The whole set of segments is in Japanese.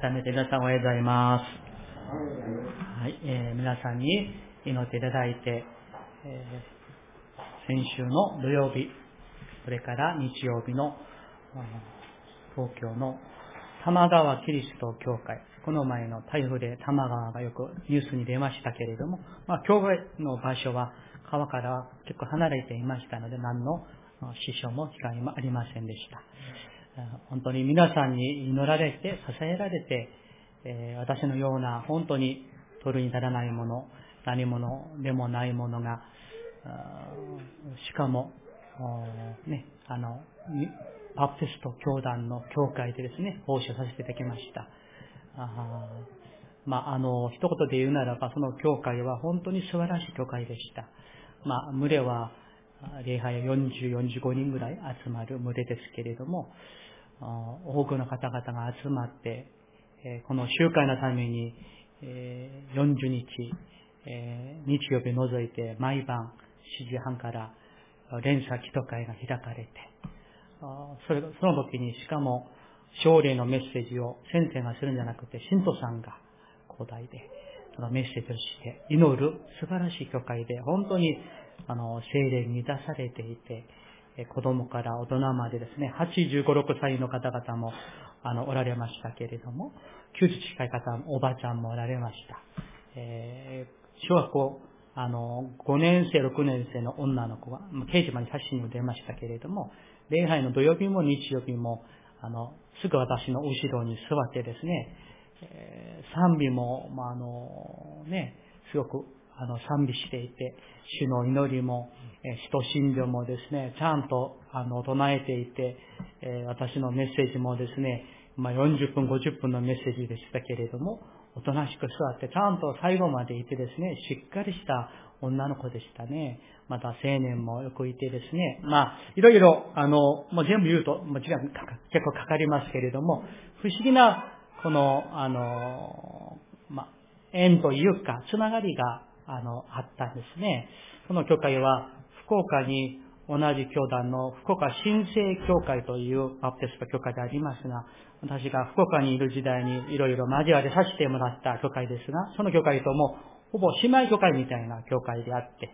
改めて皆さんおはようございます。はい、えー、皆さんに祈っていただいて、えー、先週の土曜日、それから日曜日の東京の玉川キリスト教会、この前の台風で玉川がよくニュースに出ましたけれども、まあ、教会の場所は川から結構離れていましたので、何の支障も機会もありませんでした。本当に皆さんに祈られて、支えられて、え私のような本当に取るに足らないもの、何者でもないものが、しかも、ね、あの、バプテスト教団の教会でですね、奉仕をさせていただきました。あまあ、あの、一言で言うならば、その教会は本当に素晴らしい教会でした。まあ、群れは、礼拝40、45人ぐらい集まる群れですけれども、多くの方々が集まって、この集会のために40日、日曜日除いて毎晩7時半から連鎖祈祷会が開かれて、その時にしかも奨励のメッセージを先生がするんじゃなくて、信徒さんが交代で、そのメッセージをして祈る素晴らしい教会で、本当にあの精霊に満たされていて、子供から大人までですね、85、6歳の方々も、あの、おられましたけれども、90近い方も、おばちゃんもおられました。えー、小学校、あの、5年生、6年生の女の子が、掲示板に写真を出ましたけれども、礼拝の土曜日も日曜日も、あの、すぐ私の後ろに座ってですね、えー、賛美も、まあ、あの、ね、すごくあの、賛美していて、主の祈りも、え使徒信条もですね、ちゃんと、あの、唱えていて、え私のメッセージもですね、まあ、40分、50分のメッセージでしたけれども、おとなしく座って、ちゃんと最後までいてですね、しっかりした女の子でしたね。また青年もよくいてですね、まあ、いろいろ、あの、もう全部言うと、もちろん結構かかりますけれども、不思議な、この、あの、まあ、縁というか、つながりがあの、あったんですね。その教会は、福岡に同じ教団の福岡新生教会というバプテスト教会でありますが、私が福岡にいる時代にいろいろ交わりさせてもらった教会ですが、その教会ともほぼ姉妹教会みたいな教会であって、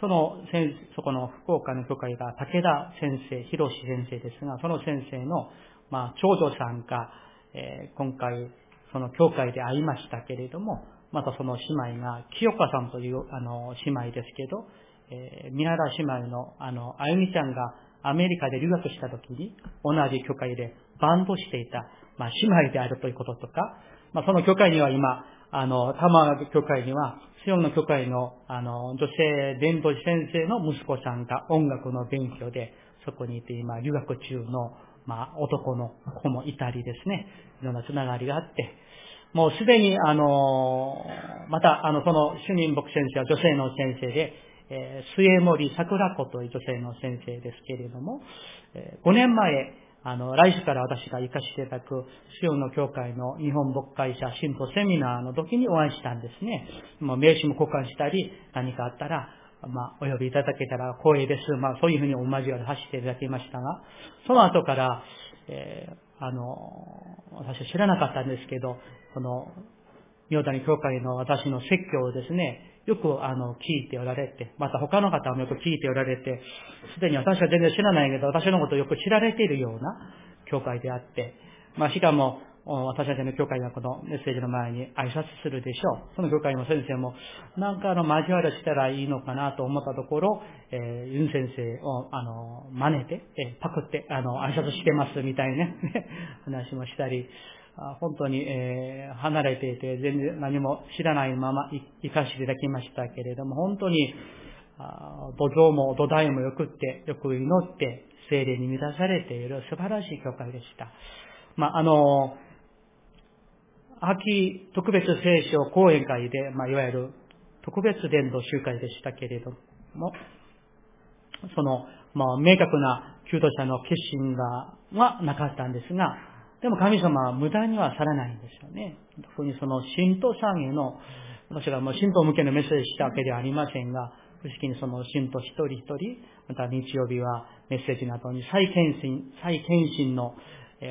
その先、そこの福岡の教会が武田先生、広志先生ですが、その先生の、まあ、長女さんが、えー、今回、その教会で会いましたけれども、またその姉妹が、清香さんというあの姉妹ですけど、えー、三原姉妹のあの、あゆみちゃんがアメリカで留学した時に、同じ教会でバンドしていた、まあ、姉妹であるということとか、まあ、その教会には今、あの、玉川教会には、シオンの教会の、あの、女性伝道師先生の息子さんが音楽の勉強で、そこにいて今、留学中の、まあ、男の子もいたりですね、いろんなつながりがあって、もうすでに、あの、また、あの、その主任牧先生は女性の先生で、えー、末森桜子という女性の先生ですけれども、えー、5年前、あの、来週から私が行かせていただく、主要の教会の日本牧会者新婦セミナーの時にお会いしたんですね。もう名刺も交換したり、何かあったら、まあ、お呼びいただけたら光栄です。まあ、そういうふうにお交わり走っていただきましたが、その後から、えー、あの、私は知らなかったんですけど、この、妙谷教会の私の説教をですね、よくあの、聞いておられて、また他の方もよく聞いておられて、すでに私は全然知らないけど、私のことをよく知られているような教会であって、まあしかも、私たちの教会がこのメッセージの前に挨拶するでしょう。その教会の先生も、なんかあの、交わりしたらいいのかなと思ったところ、えー、ユン先生を、あの、真似て、えー、パクって、あの、挨拶してますみたいなね、話もしたり、本当に、えー、離れていて、全然何も知らないまま行かせていただきましたけれども、本当に、土壌も土台もよくって、よく祈って、精霊に満たされている素晴らしい教会でした。まあ、あの、秋特別聖書講演会で、まあ、いわゆる特別伝道集会でしたけれども、その、まあ、明確な求道者の決心が、はなかったんですが、でも神様は無駄にはされないんですよね。特にその信徒さんへの、私がもう信徒向けのメッセージしたわけではありませんが、不思議にその信徒一人一人、また日曜日はメッセージなどに再検診、再検診の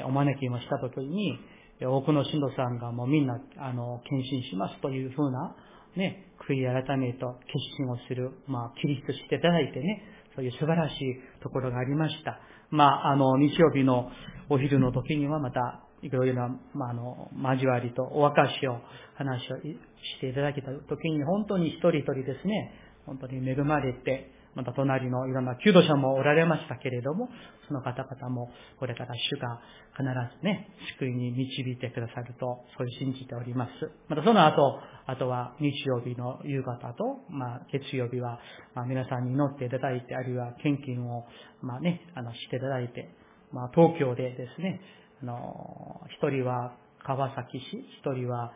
お招きもしたときに、多くの信徒さんがもうみんな、あの、献身しますというふうな、ね、悔い改めと決心をする、まあ、キリストしていただいてね、そういう素晴らしいところがありました。まあ、あの、日曜日のお昼の時にはまた、いろいろな、まあ、あの、交わりとお明かしを、話をしていただけた時に、本当に一人一人ですね、本当に恵まれて、また隣のいろんな救助者もおられましたけれども、その方々もこれから主が必ずね、救いに導いてくださると、そう信じております。またその後、あとは日曜日の夕方と、まあ月曜日は、ま皆さんに祈っていただいて、あるいは献金を、まあね、あの、していただいて、まあ東京でですね、あの、一人は川崎市、一人は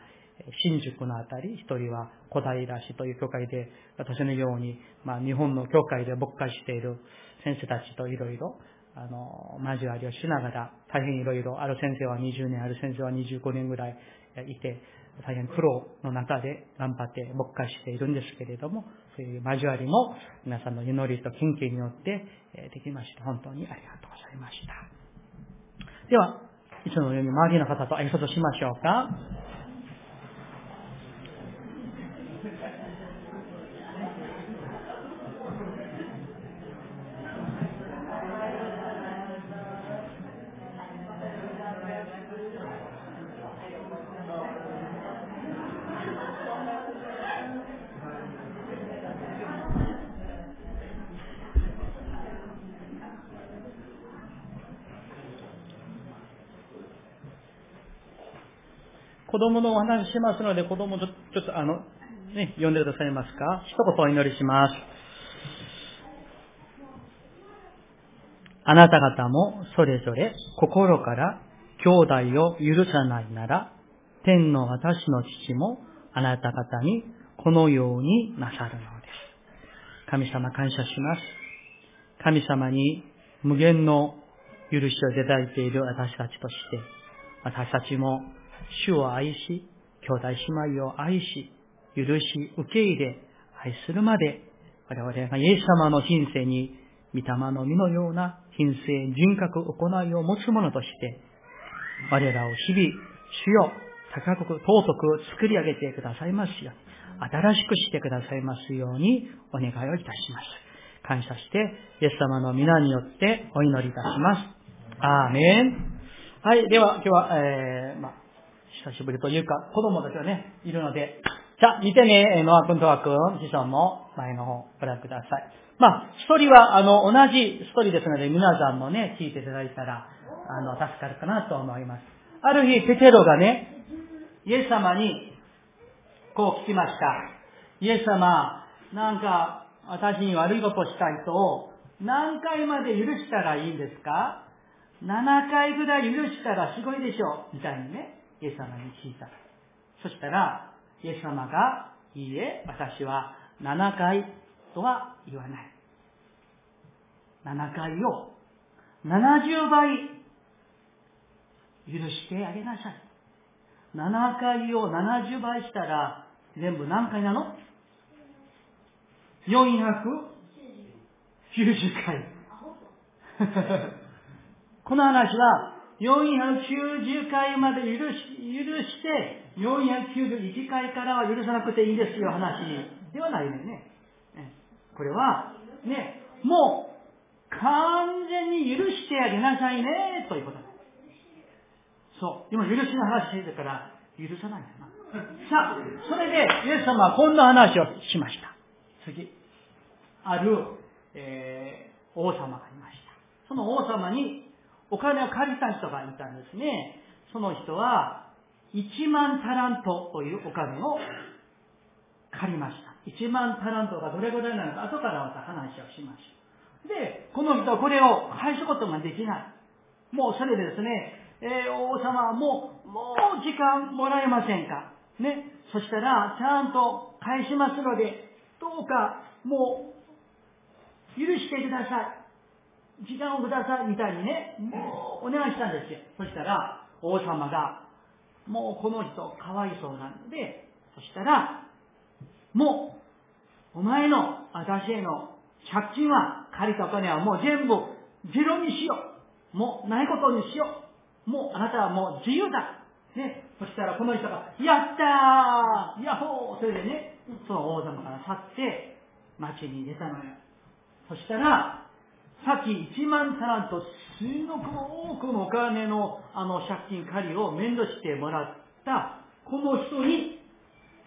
新宿のあたり、一人は小平市という教会で、私のように、まあ、日本の教会で牧会している先生たちといろいろ、あの、交わりをしながら、大変いろいろ、ある先生は20年、ある先生は25年ぐらいいて、大変苦労の中で頑張って牧会しているんですけれども、そういう交わりも皆さんの祈りと献金によってできました。本当にありがとうございました。では、いつものように周りの方と挨拶しましょうか。供のお話しますので、子供ちょちょっとあの、ね、読んでくださいますか？一言お祈りします。あなた方もそれぞれ心から兄弟を許さないなら、天の私の父もあなた方にこのようになさるのです。神様感謝します。神様に無限の許しをいただいている私たちとして、私たちも主を愛し、兄弟姉妹を愛し、許し、受け入れ、愛するまで、我々がイエス様の人生に、御霊の実のような品性、人格、行いを持つ者として、我らを日々、主よ、高く、尊く作り上げてくださいますよう、新しくしてくださいますように、お願いをいたします。感謝して、イエス様の皆によってお祈りいたします。アーメン。はい、では、今日は、えー、まあ久しぶりというか、子供たちがね、いるので、じゃあ、見てね、ノア君とワ君、師匠の前の方、ご覧ください。まあ、ストーリーは、あの、同じストーリーですので、皆さんもね、聞いていただいたら、あの、助かるかなと思います。ある日、ペテロがね、イエス様に、こう聞きました。イエス様、なんか、私に悪いことした人を、何回まで許したらいいんですか ?7 回ぐらい許したらすごいでしょう。みたいにね。イエス様に聞いた。そしたら、イエス様が、いいえ、私は7回とは言わない。7回を70倍許してあげなさい。7回を70倍したら全部何回なの ?490 回。この話は490回まで許し、許して、491回からは許さなくていいですよ話ではないね。これは、ね、もう、完全に許してあげなさいね、ということそう。今、許しの話だから、許さないんだな。さあ、それで、イエス様はこんな話をしました。次。ある、えー、王様がいました。その王様にお金を借りた人がいたんですね。その人は、1万タラントというお金を借りました。1万タラントがどれぐらいなのか、後からまた話をしましょう。で、この人はこれを返すことができない。もうそれでですね、えー、王様はもう、もう時間もらえませんか。ね。そしたら、ちゃんと返しますので、どうか、もう、許してください。時間をくださいみたいにね、もうお願いしたんですよ。そしたら、王様が、もうこの人かわいそうなので、そしたら、もう、お前の私への借金は、借りたお金はもう全部ゼロにしよう。もうないことにしよう。もうあなたはもう自由だ。ね、そしたらこの人が、やったーヤッホーそれでね、その王様から去って町に出たのよ。そしたら、さっき1万タラント、すごく多くのお金のあの借金借りを面倒してもらったこの人に、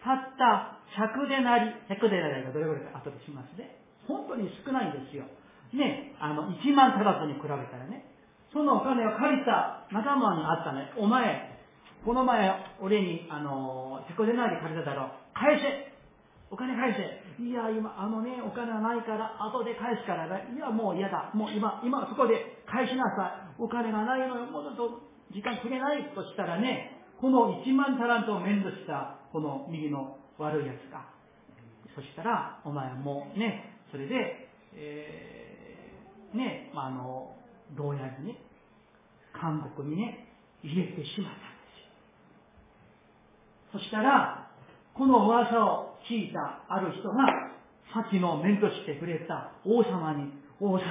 たった百でなり、100でなりがどれぐらいか後でしますね。本当に少ないんですよ。ね、あの、1万タラントに比べたらね。そのお金を借りた仲間にあったね。お前、この前、俺に、あの、100でなり借りただろう。返せお金返せいや、今、あのね、お金はないから、後で返すからね。いや、もう嫌だ。もう今、今そこで返しなさい。お金がないのよ。もうちょっと時間くれないとしたらね、この1万タラントを面倒した、この右の悪いやつが。そしたら、お前もね、それで、えー、ね、まあ、あの、牢屋にね、韓国にね、入れてしまったんですよ。そしたら、この噂を聞いたある人が、さっきの面としてくれた王様に、王様、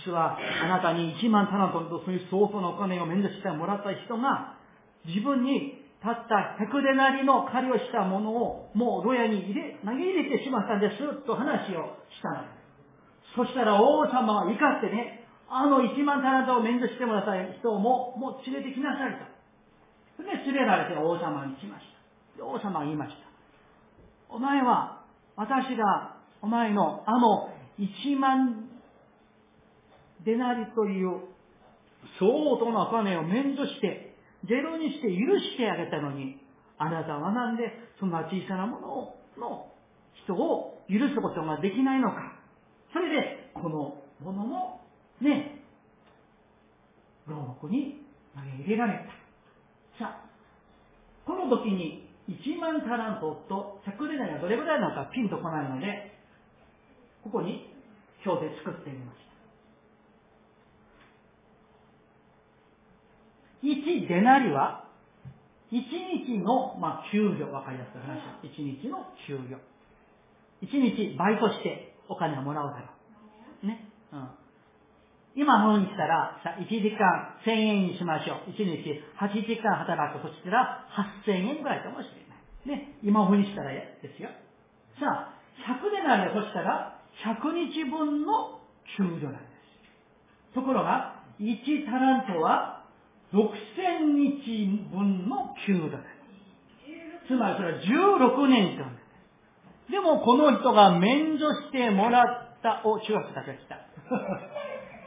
実はあなたに1万タラントとそういう相当のお金を面倒してもらった人が、自分にたった100でなりの借りをしたものをもう牢屋に入れ、投げ入れてしまったんですと話をしたの。そしたら王様は怒ってね、あの1万タラントを面倒してもらった人をも、もう連れてきなさいと。それで連れられて王様に来ました。王様は言いました。お前は、私がお前のあの1万デナリという相当なお金を免除して、ゼロにして許してあげたのに、あなたはなんでそんな小さなものを、の人を許すことができないのか。それで、このものも、ね、牢獄に投げ入れられた。さあ、この時に1万タラントと100デナリがどれぐらいなのかピンとこないので、ここに表で作ってみました。1デナリは、1日の、まあ、給料、わかりやすい話1日の給料。1日バイトしてお金をもらうだろう。ね。うん。今のにしたら、さ、1時間1000円にしましょう。1日8時間働くとしたら8000円ぐらいかもしれない。ね、今風にしたらですよ。さあ、100でなるとしたら、100日分の給料なんです。ところが、1タラントは6000日分の給料なんです。つまりそれは16年間で。もこの人が免除してもらった、お、中学生たちが来た。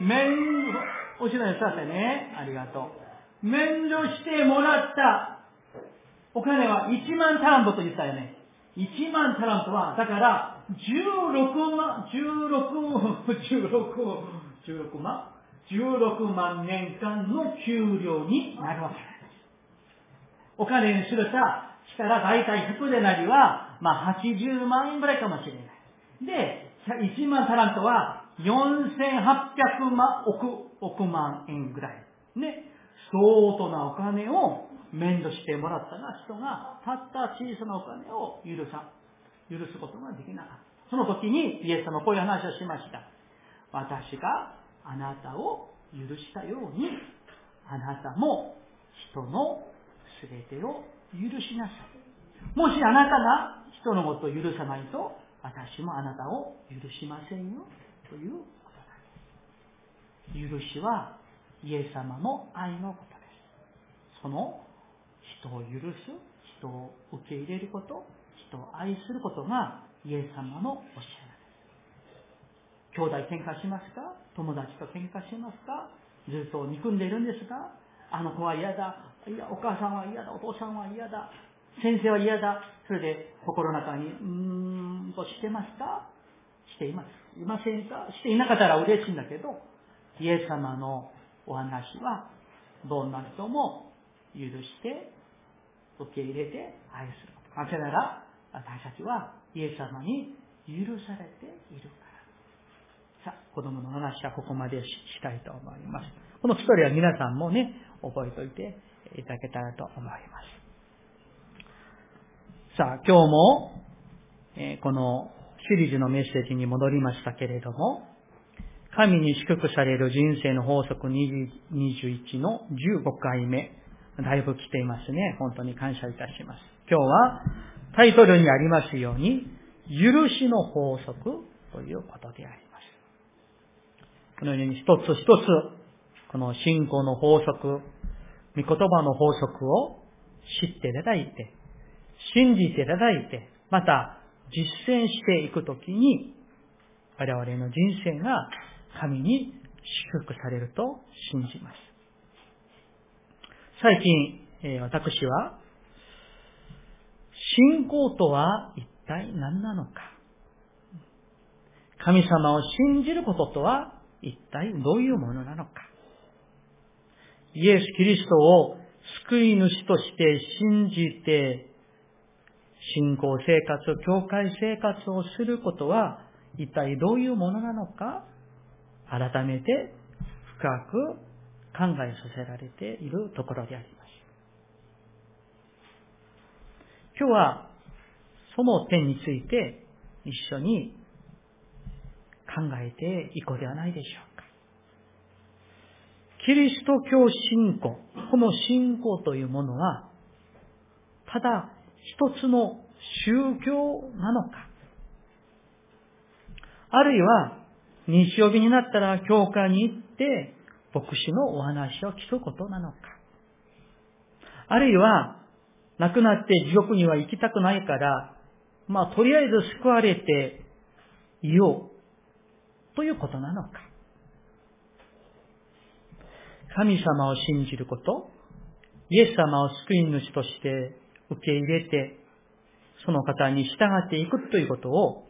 免、おしろにさせね。ありがとう。免除してもらったお金は1万タラントと言ったよね。1万タラントは、だから、16万、16、16、16万 ?16 万年間の給料になるわけです。お金にするさ、したら大体100でなりは、まあ80万円ぐらいかもしれない。で、1万タラントは4800万億、億万円ぐらい。ね。相当なお金を面倒してもらったな人が、たった小さなお金を許さ、許すことができなかった。その時にイエス様こういう話をしました。私があなたを許したように、あなたも人の全てを許しなさい。もしあなたが人のことを許さないと、私もあなたを許しませんよ。ということです。許しはイエス様の愛のことです。その人を許す、人を受け入れること、人を愛することがイエス様の教えなんです。兄弟喧嘩しますか？友達と喧嘩しますか？ずっと憎んでいるんですか？あの子は嫌だ。いや、お母さんは嫌だ。お父さんは嫌だ。先生は嫌だ。それで心の中に、うーんとしてますか？しています。いませんか？していなかったら嬉しいんだけど、イエス様のお話は、どんな人も許して、受け入れて愛すること。なぜなら、私たちはイエス様に許されているから。さあ、子供の話はここまでしたいと思います。このストーリーは皆さんもね、覚えておいていただけたらと思います。さあ、今日も、えー、このシリーズのメッセージに戻りましたけれども、神に祝福される人生の法則21の15回目、だいぶ来ていますね。本当に感謝いたします。今日はタイトルにありますように、許しの法則ということであります。このように一つ一つ、この信仰の法則、御言葉の法則を知っていただいて、信じていただいて、また実践していくときに、我々の人生が神に祝福されると信じます。最近、え、私は、信仰とは一体何なのか神様を信じることとは一体どういうものなのかイエス・キリストを救い主として信じて信仰生活、教会生活をすることは一体どういうものなのか改めて深く考えさせられているところであります。今日はその点について一緒に考えていこうではないでしょうか。キリスト教信仰、この信仰というものは、ただ一つの宗教なのか、あるいは日曜日になったら教会に行って牧師のお話を聞くことなのか、あるいは亡くなって地獄には行きたくないから、まあとりあえず救われていようということなのか。神様を信じること、イエス様を救い主として受け入れて、その方に従っていくということを、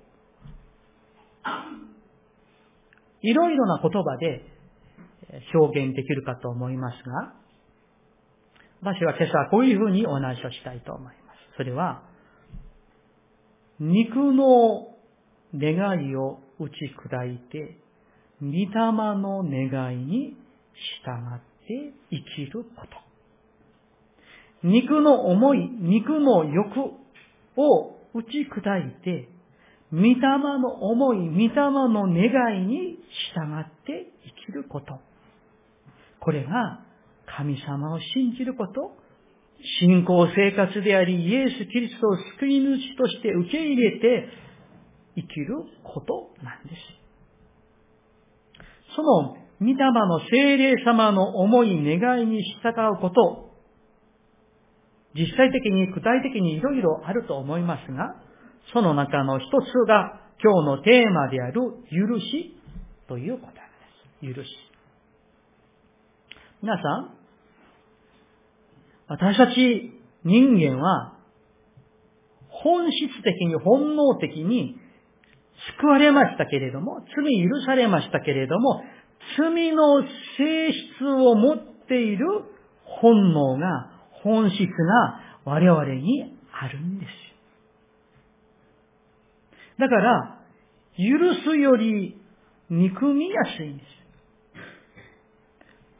いろいろな言葉で表現できるかと思いますが、私は今朝こういうふうにお話をしたいと思います。それは、肉の願いを打ち砕いて、御霊の願いに従って生きること。肉の思い、肉の欲を打ち砕いて、御霊の思い、御霊の願いに従って生きること。これが神様を信じること、信仰生活であり、イエス・キリストを救い主として受け入れて生きることなんです。その御霊の精霊様の思い、願いに従うこと、実際的に具体的にいろいろあると思いますが、その中の一つが今日のテーマである許しということです。許し。皆さん、私たち人間は本質的に本能的に救われましたけれども、罪許されましたけれども、罪の性質を持っている本能が、本質が我々にあるんです。だから、許すより憎みやすいんです。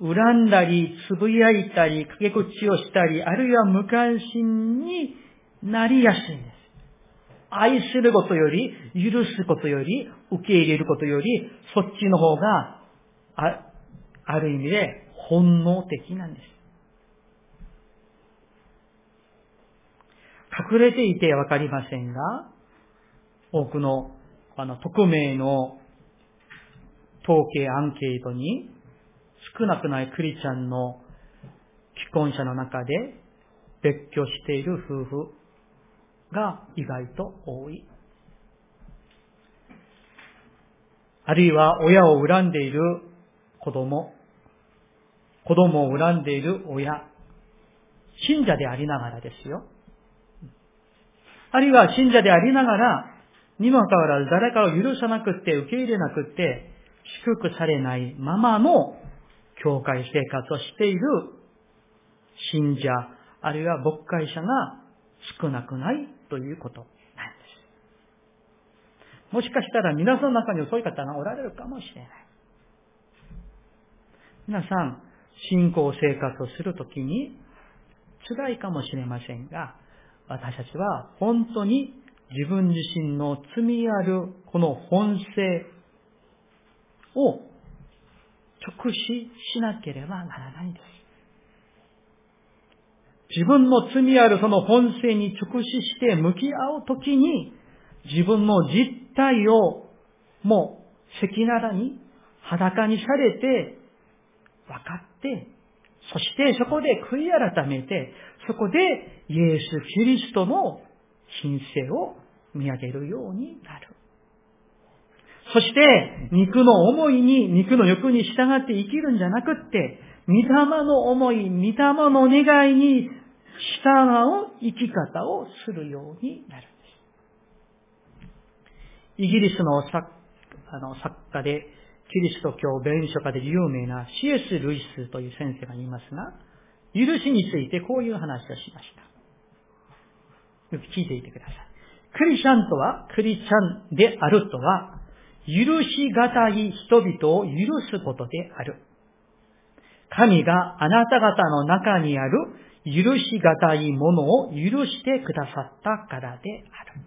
恨んだり、つぶやいたり、駆け口をしたり、あるいは無関心になりやすいんです。愛することより、許すことより、受け入れることより、そっちの方が、あある意味で本能的なんです。隠れていてわかりませんが、多くの、あの、匿名の統計アンケートに、少なくないクリちゃんの既婚者の中で別居している夫婦が意外と多い。あるいは親を恨んでいる子供、子供を恨んでいる親、信者でありながらですよ。あるいは信者でありながら、にもかかわらず誰かを許さなくって受け入れなくって祝福されないままの教会生活をしている信者、あるいは牧会者が少なくないということなんです。もしかしたら皆さんの中にそうい方がおられるかもしれない。皆さん、信仰生活をするときに辛いかもしれませんが、私たちは本当に自分自身の罪あるこの本性を直視しなければならないんです。自分の罪あるその本性に直視して向き合うときに、自分の実態をもう赤裸々に裸にされて分かって、そしてそこで悔い改めて、そこでイエス・キリストの神聖を見上げるようになる。そして、肉の思いに、肉の欲に従って生きるんじゃなくって、御霊の思い、御霊の願いに従う生き方をするようになるんです。イギリスの作あの作家で、キリスト教弁書家で有名な C.S. ルイスという先生がいますが、許しについてこういう話をしました。よく聞いていてください。クリスチャンとは、クリスチャンであるとは、許しがたい人々を許すことである。神があなた方の中にある許しがたいものを許してくださったからである。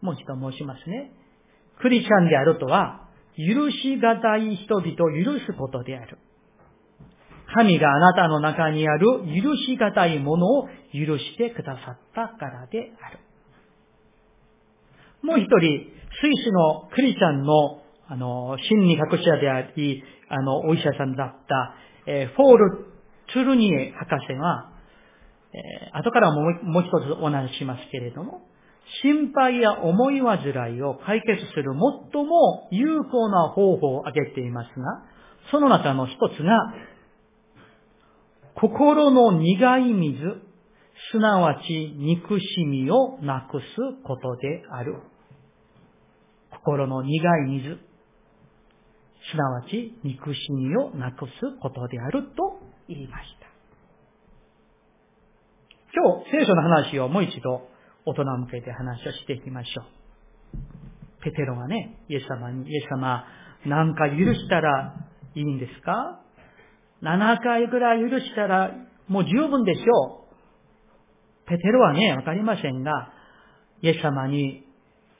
もう一度申しますね。クリスチャンであるとは、許しがたい人々を許すことである。神があなたの中にある許しがたいものを許してくださったからである。もう一人、スイスのクリスチャンの、あの、心理学者であり、あの、お医者さんだった、えー、ポール・トゥルニエ博士は、えー、後からもう一つお話ししますけれども、心配や思い煩いを解決する最も有効な方法を挙げていますが、その中の一つが、心の苦い水、すなわち憎しみをなくすことである。心の苦い水、すなわち憎しみをなくすことであると言いました。今日、聖書の話をもう一度大人向けて話をしていきましょう。ペテロがね、イエス様に、イエス様、何か許したらいいんですか？?7 回ぐらい許したらもう十分でしょう。ペテロはね、わかりませんが、イエス様に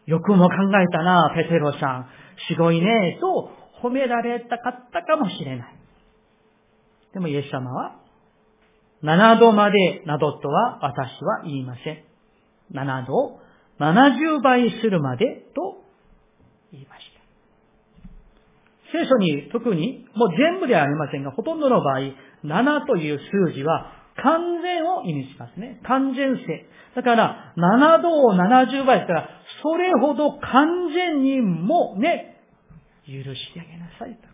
よくも考えたな、ペテロさん。すごいね、と褒められたかったかもしれない。でもイエス様は、7度までなどとは私は言いません。7度を70倍するまでと言いました。聖書に特に、もう全部ではありませんが、ほとんどの場合、7という数字は完全を意味しますね。完全性。だから、7度を70倍したら、それほど完全にもね、許してあげなさいと。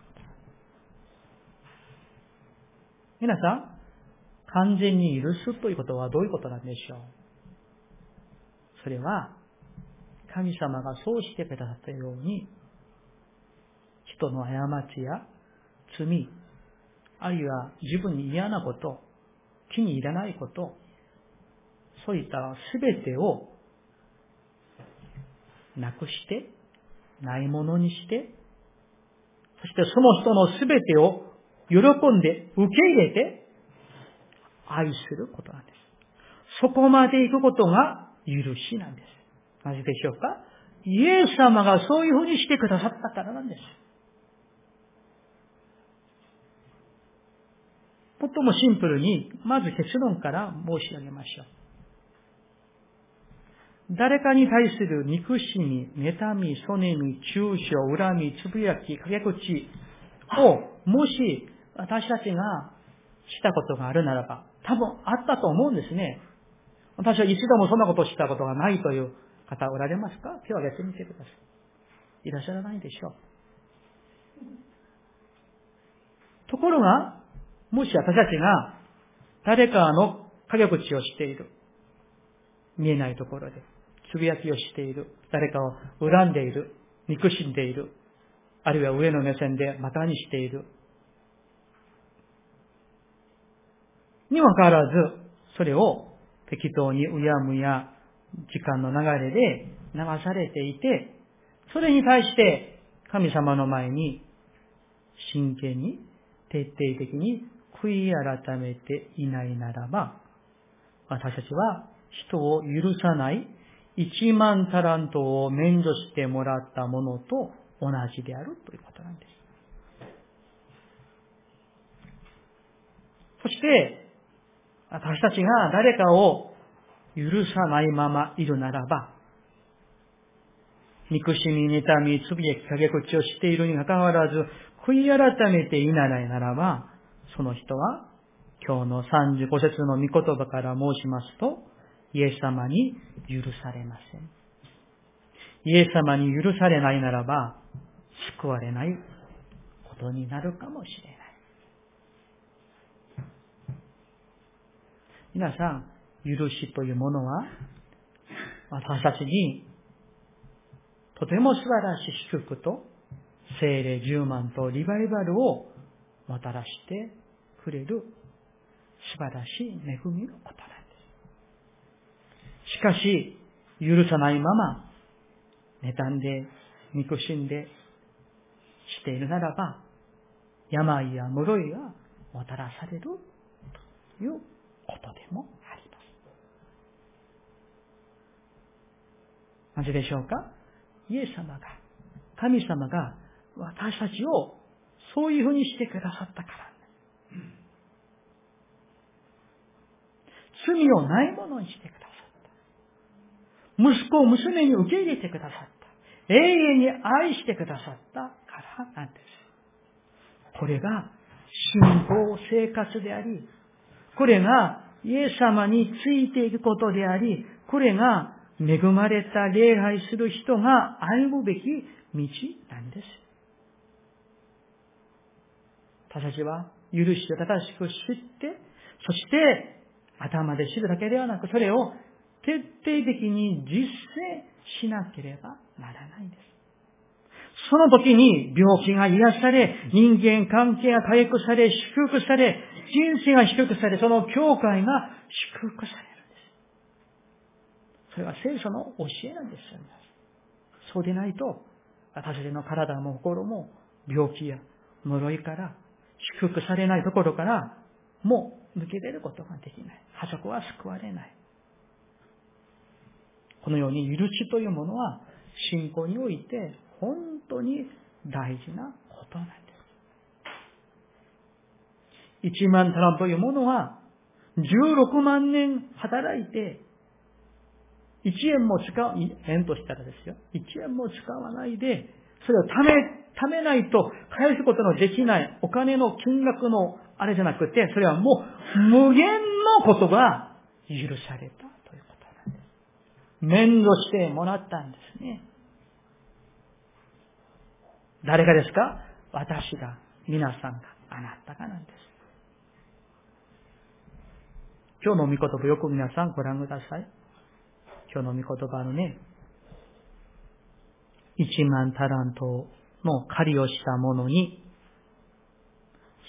皆さん、完全に許すということはどういうことなんでしょう？それは、神様がそうしてくださったように、人の過ちや罪、あるいは自分に嫌なこと、気に入らないこと、そういったすべてをなくして、ないものにして、そしてその人のすべてを喜んで受け入れて愛することなんです。そこまで行くことが許しなんです。なぜでしょうか？イエス様がそういうふうにしてくださったからなんです。とてもシンプルに、まず結論から申し上げましょう。誰かに対する憎しみ、妬み、そねみ、中傷、恨み、つぶやき、陰口を、もし私たちがしたことがあるならば、多分あったと思うんですね。私は一度もそんなことをしたことがないという方おられますか？手を挙げてみてください。いらっしゃらないでしょう。ところが、もし私たちが誰かの陰口をしている。見えないところで。つぶやきをしている。誰かを恨んでいる。憎しんでいる。あるいは上の目線でまたにしている。にもかかわらず、それを適当にうやむや時間の流れで流されていて、それに対して神様の前に真剣に徹底的に悔い改めていないならば、私たちは人を許さない1万タラントを免除してもらったものと同じであるということなんです。そして、私たちが誰かを許さないままいるならば、憎しみ、妬み、つぶやき、陰口をしているにかかわらず、悔い改めていないならば、その人は、今日の35節の御言葉から申しますと、イエス様に許されません。イエス様に許されないならば、救われないことになるかもしれない。皆さん、許しというものは、私たちに、とても素晴らしい祝福と、精霊十万とリバイバルをもたらしてくれる素晴らしい恵みのことなんです。しかし、許さないまま、妬んで、憎しんで、しているならば、病や呪いがもたらされるということでもあります。なぜでしょうか？イエス様が、神様が私たちをそういうふうにしてくださったから。罪をないものにしてくださった。息子を娘に受け入れてくださった。永遠に愛してくださったからなんです。これが信仰生活であり、これがイエス様についていくことであり、これが恵まれた礼拝する人が歩むべき道なんです。私たちは許して正しく知って、そして頭で知るだけではなく、それを徹底的に実践しなければならないんです。その時に病気が癒され、人間関係が回復され、祝福され、人生が祝福され、その教会が祝福されるんです。それは聖書の教えなんですよ、そうでないと、私たちの体も心も病気や呪いから祝福されないところからもう抜け出ることができない。家族は救われない。このように許しというものは信仰において本当に大事なことなんです。1万タランというものは16万年働いて1円も使う、円としたらですよ。1円も使わないで、それを貯め、貯めないと返すことのできないお金の金額のあれじゃなくて、それはもう無限のことが許されたということなんです。面倒してもらったんですね。誰がですか？私が、皆さんが、あなたがなんです。今日の御言葉よく皆さんご覧ください。今日の御言葉のね、一万タラントの借りをしたものに、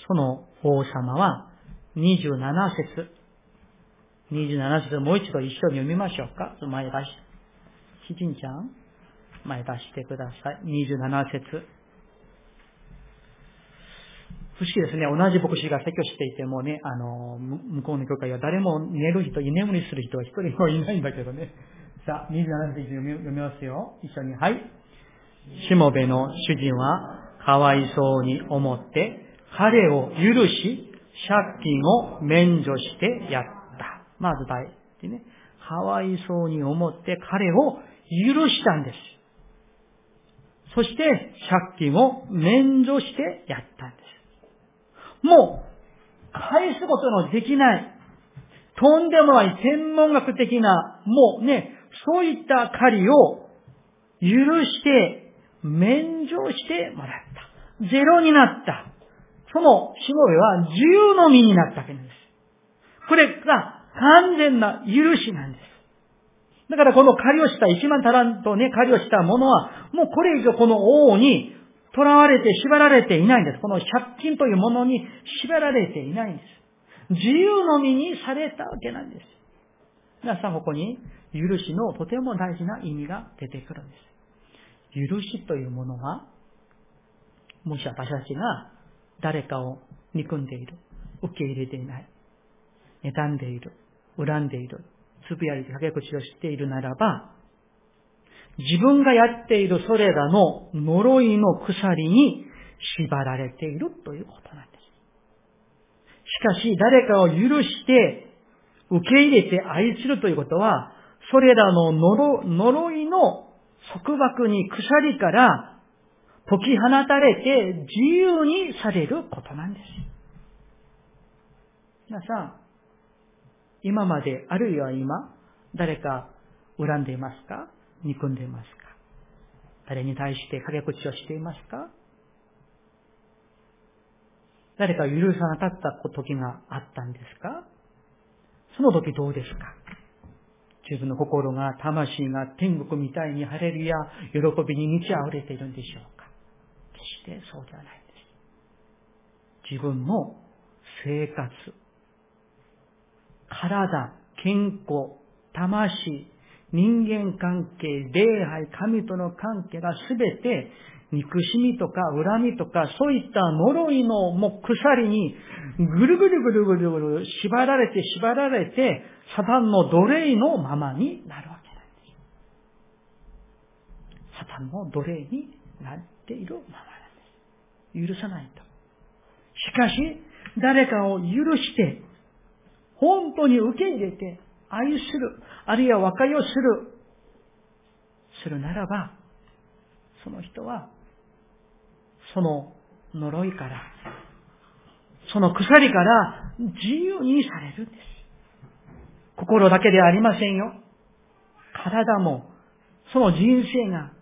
その王様は27節。27節もう一度一緒に読みましょうか。前出し、ひじんちゃん前出してください。27節。不思議ですね。同じ牧師が説教していてもね、あの、向こうの教会は誰も寝る人、居眠りする人は一人もいないんだけどね。さあ、27節読み読みますよ。一緒に。はい。しもべの主人は、かわいそうに思って、彼を許し、借金を免除してやった。まず第一ね。かわいそうに思って彼を許したんです。そして借金を免除してやったんです。もう、返すことのできない、とんでもない天文学的な、もうね、そういった借りを許して、免除してもらった。ゼロになった。そのしもべは自由の身になったわけなんです。これが完全な許しなんです。だからこの借りをした、一万タラントね、借りをしたものは、もうこれ以上この王に囚われて縛られていないんです。この借金というものに縛られていないんです。自由の身にされたわけなんです。皆さんここに許しのとても大事な意味が出てくるんです。許しというものは、もし私たちが誰かを憎んでいる。受け入れていない。妬んでいる。恨んでいる。つぶやいて陰口をしているならば、自分がやっているそれらの呪いの鎖に縛られているということなんです。しかし、誰かを許して受け入れて愛するということは、それらの呪いの束縛に鎖から解き放たれて自由にされることなんです。皆さん、今まで、あるいは今、誰か恨んでいますか？憎んでいますか？誰に対して陰口をしていますか？誰か許さなかった時があったんですか？その時どうですか？自分の心が、魂が天国みたいに晴れるや喜びに満ち溢れているんでしょうか決してそうではないんです。自分の生活、体、健康、魂、人間関係、礼拝、神との関係がすべて憎しみとか恨みとかそういった呪いのもう鎖にぐるぐるぐるぐるぐる縛られて縛られてサタンの奴隷のままになるわけなんです。サタンの奴隷になっているままなんです。許さないと。しかし、誰かを許して、本当に受け入れて、愛する、あるいは和解をする、するならば、その人は、その呪いから、その鎖から自由にされるんです。心だけではありませんよ。体も、その人生が、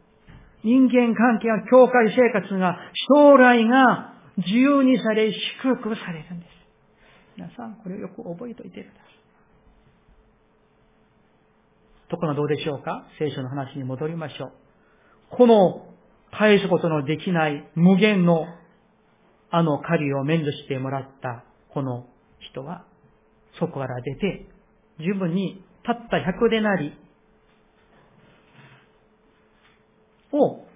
人間関係や教会生活が、将来が自由にされ、祝福されるんです。皆さん、これをよく覚えておいてください。ところがどうでしょうか？聖書の話に戻りましょう。この返すことのできない無限のあの狩りを免除してもらったこの人は、そこから出て、自分にたった100でなりを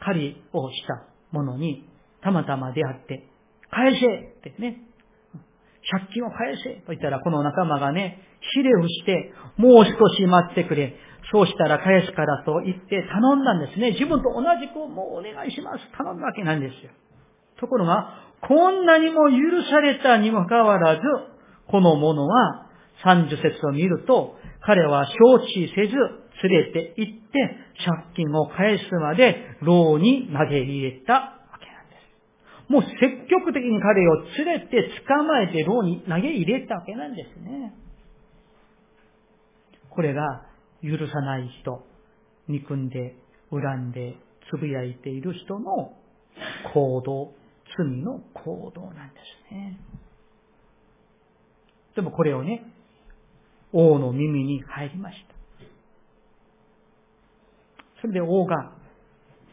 狩りをしたものにたまたま出会って、返せってね、借金を返せと言ったら、この仲間がね、ひれをして、もう少し待ってくれ。そうしたら返すからと言って頼んだんですね。自分と同じくもうお願いします。頼むわけなんですよ。ところが、こんなにも許されたにもかかわらず、この者は30節を見ると、彼は承知せず連れて行って借金を返すまで牢に投げ入れたわけなんですもう積極的に彼を連れて捕まえて牢に投げ入れたわけなんですね。これが許さない人、憎んで、恨んで、つぶやいている人の行動、罪の行動なんですね。でもこれをね、王の耳に入りました。それで王が、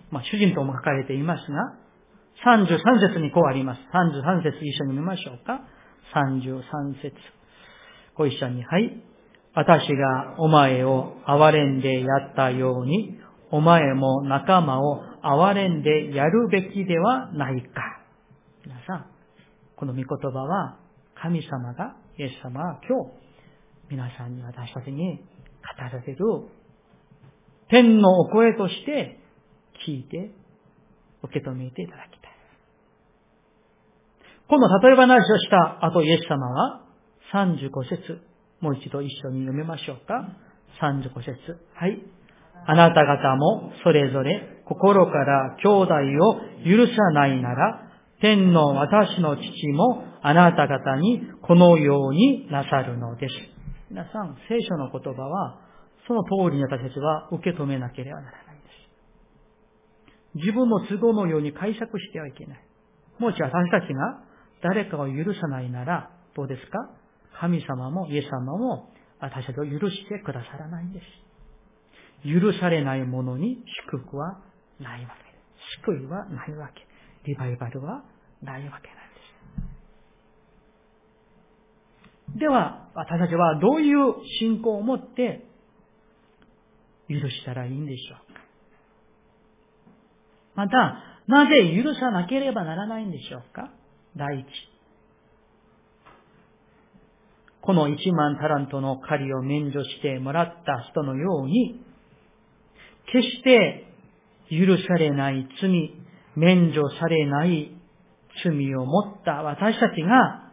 まあ主人とも書かれていますが、33節にこうあります。33節一緒に見ましょうか。33節ご一緒に、はい。私がお前を憐れんでやったように、お前も仲間を憐れんでやるべきではないか。皆さん、この御言葉は、神様が、イエス様は今日、皆さんに私たちに語られる、天のお声として聞いて、受け止めていただきたい。この例え話をした後、イエス様は35節、もう一度一緒に読めましょうか。35節。はい。あなた方もそれぞれ心から兄弟を許さないなら、天の私の父もあなた方にこのようになさるのです。皆さん、聖書の言葉は、その通りに私たちは受け止めなければならないんです。自分の都合のように解釈してはいけない。もし私たちが誰かを許さないなら、どうですか？神様もイエス様も私たちを許してくださらないんです。許されないものに祝福はないわけ。救いはないわけ。リバイバルはないわけなんで。は、私たちはどういう信仰を持って許したらいいんでしょうか？また、なぜ許さなければならないんでしょうか？第一。この一万タラントの借りを免除してもらった人のように、決して許されない罪、免除されない罪を持った私たちが、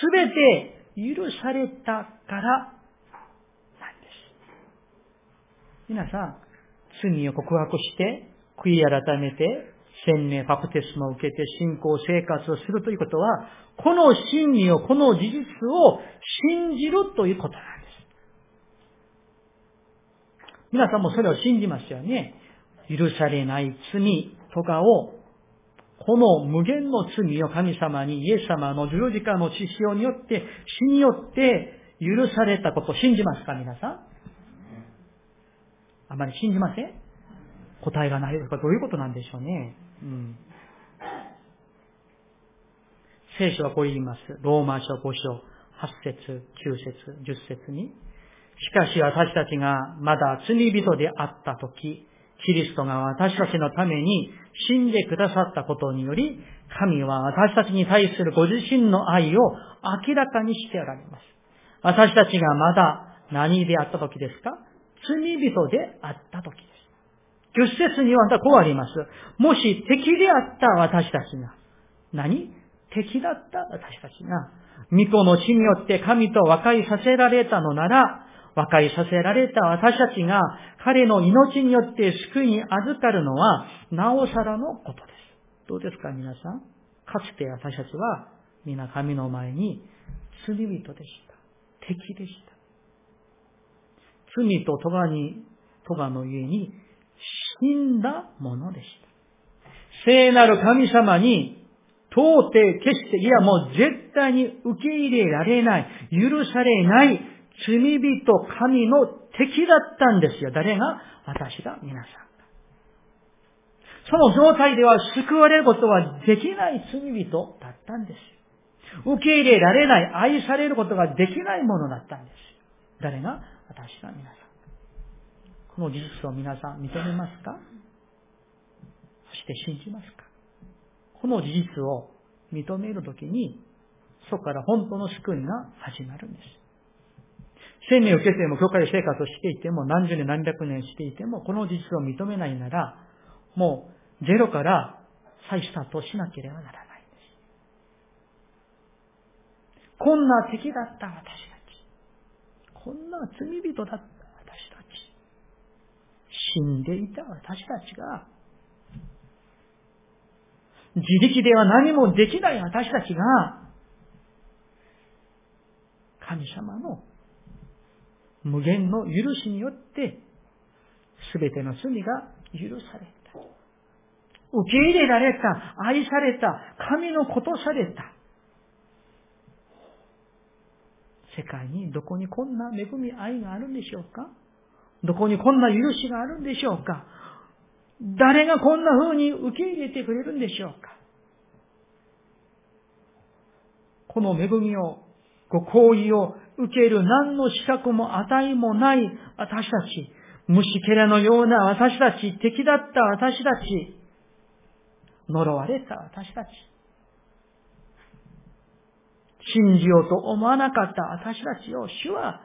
すべて許されたからなんです。皆さん、罪を告白して、悔い改めて、洗礼、バプテスマを受けて信仰生活をするということは、この真理を、この事実を信じるということなんです。皆さんもそれを信じますよね。許されない罪とかを、この無限の罪を神様にイエス様の十字架の血潮によって、死によって許されたことを信じますか皆さん？あまり信じません？答えがないとかどういうことなんでしょうね。うん。聖書はこう言います。ローマ書5章、8節、9節、10節に。しかし私たちがまだ罪人であったとき、キリストが私たちのために死んでくださったことにより、神は私たちに対するご自身の愛を明らかにしておられます。私たちがまだ何であった時ですか？罪人であった時です。十節にはこうあります。もし敵であった私たちが、何？敵だった私たちが、御子の死によって神と和解させられたのなら、和解させられた私たちが彼の命によって救いに預かるのは、なおさらのことです。どうですか皆さん？かつて私たちは皆神の前に罪人でした。敵でした。罪と咎に、咎の家に死んだものでした。聖なる神様に到底決して、いやもう絶対に受け入れられない、許されない罪人神の敵だったんですよ。誰が私が皆さんその状態では救われることはできない罪人だったんです。受け入れられない、愛されることができないものだったんです。誰が私が皆さん。この事実を皆さん認めますか？そして信じますか？この事実を認めるときに、そこから本当の救いが始まるんです。生命を受けても、教会で生活をしていても、何十年何百年していても、この事実を認めないなら、もうゼロから再スタートしなければならないです。こんな敵だった私たち。こんな罪人だった私たち。死んでいた私たちが、自力では何もできない私たちが、神様の無限の許しによって、すべての罪が許された。受け入れられた、愛された、神のことされた。世界にどこにこんな恵み愛があるんでしょうか？どこにこんな許しがあるんでしょうか？誰がこんな風に受け入れてくれるんでしょうか？この恵みを、ご好意を受ける何の資格も値もない私たち、虫けらのような私たち、敵だった私たち、呪われた私たち、信じようと思わなかった私たちを主は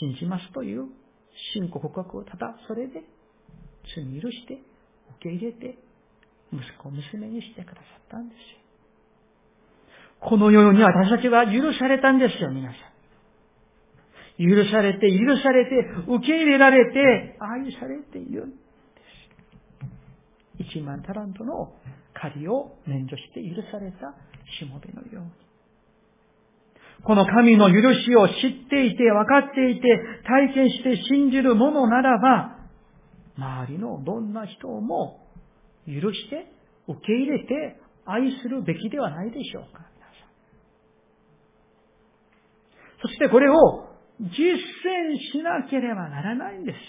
信じますという信仰告白をただそれで罪許して受け入れて息子娘にしてくださったんですよ。このように私たちは許されたんですよ、皆さん。許されて、許されて、受け入れられて、愛されているんです。一万タラントの借りを免除して許されたしもべのように。この神の許しを知っていて、分かっていて、体験して信じるものならば、周りのどんな人も許して受け入れて愛するべきではないでしょうか。そしてこれを実践しなければならないんですよ。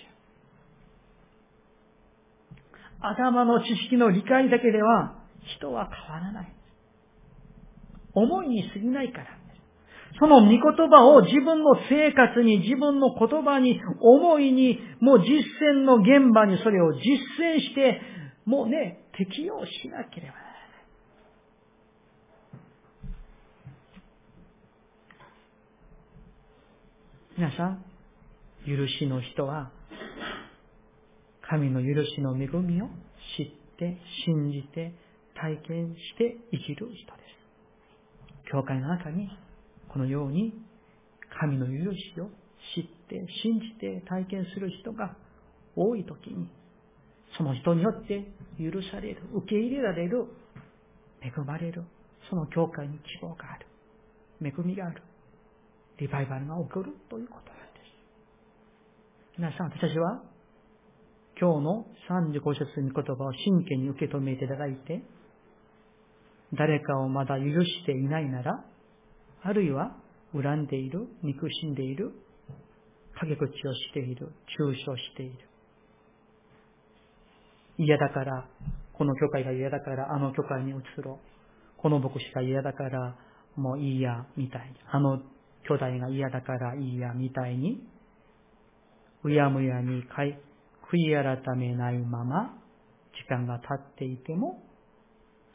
頭の知識の理解だけでは人は変わらない。思いに過ぎないから。その御言葉を自分の生活に、自分の言葉に、思いに、もう実践の現場にそれを実践して、もうね、適用しなければならない。皆さん、許しの人は、神の許しの恵みを知って、信じて、体験して生きる人です。教会の中にこのように神の許しを知って、信じて体験する人が多い時に、その人によって許される、受け入れられる、恵まれる、その教会に希望がある、恵みがある、リバイバルが起こるということなんです。皆さん、私たちは、今日の35節に言葉を真剣に受け止めていただいて、誰かをまだ許していないなら、あるいは恨んでいる、憎しんでいる、陰口をしている、中傷している。嫌だから、この教会が嫌だからあの教会に移ろう。この牧師が嫌だからもういいや、みたいに。あの兄弟が嫌だからいいや、みたいに。うやむやに悔い改めないまま、時間が経っていても、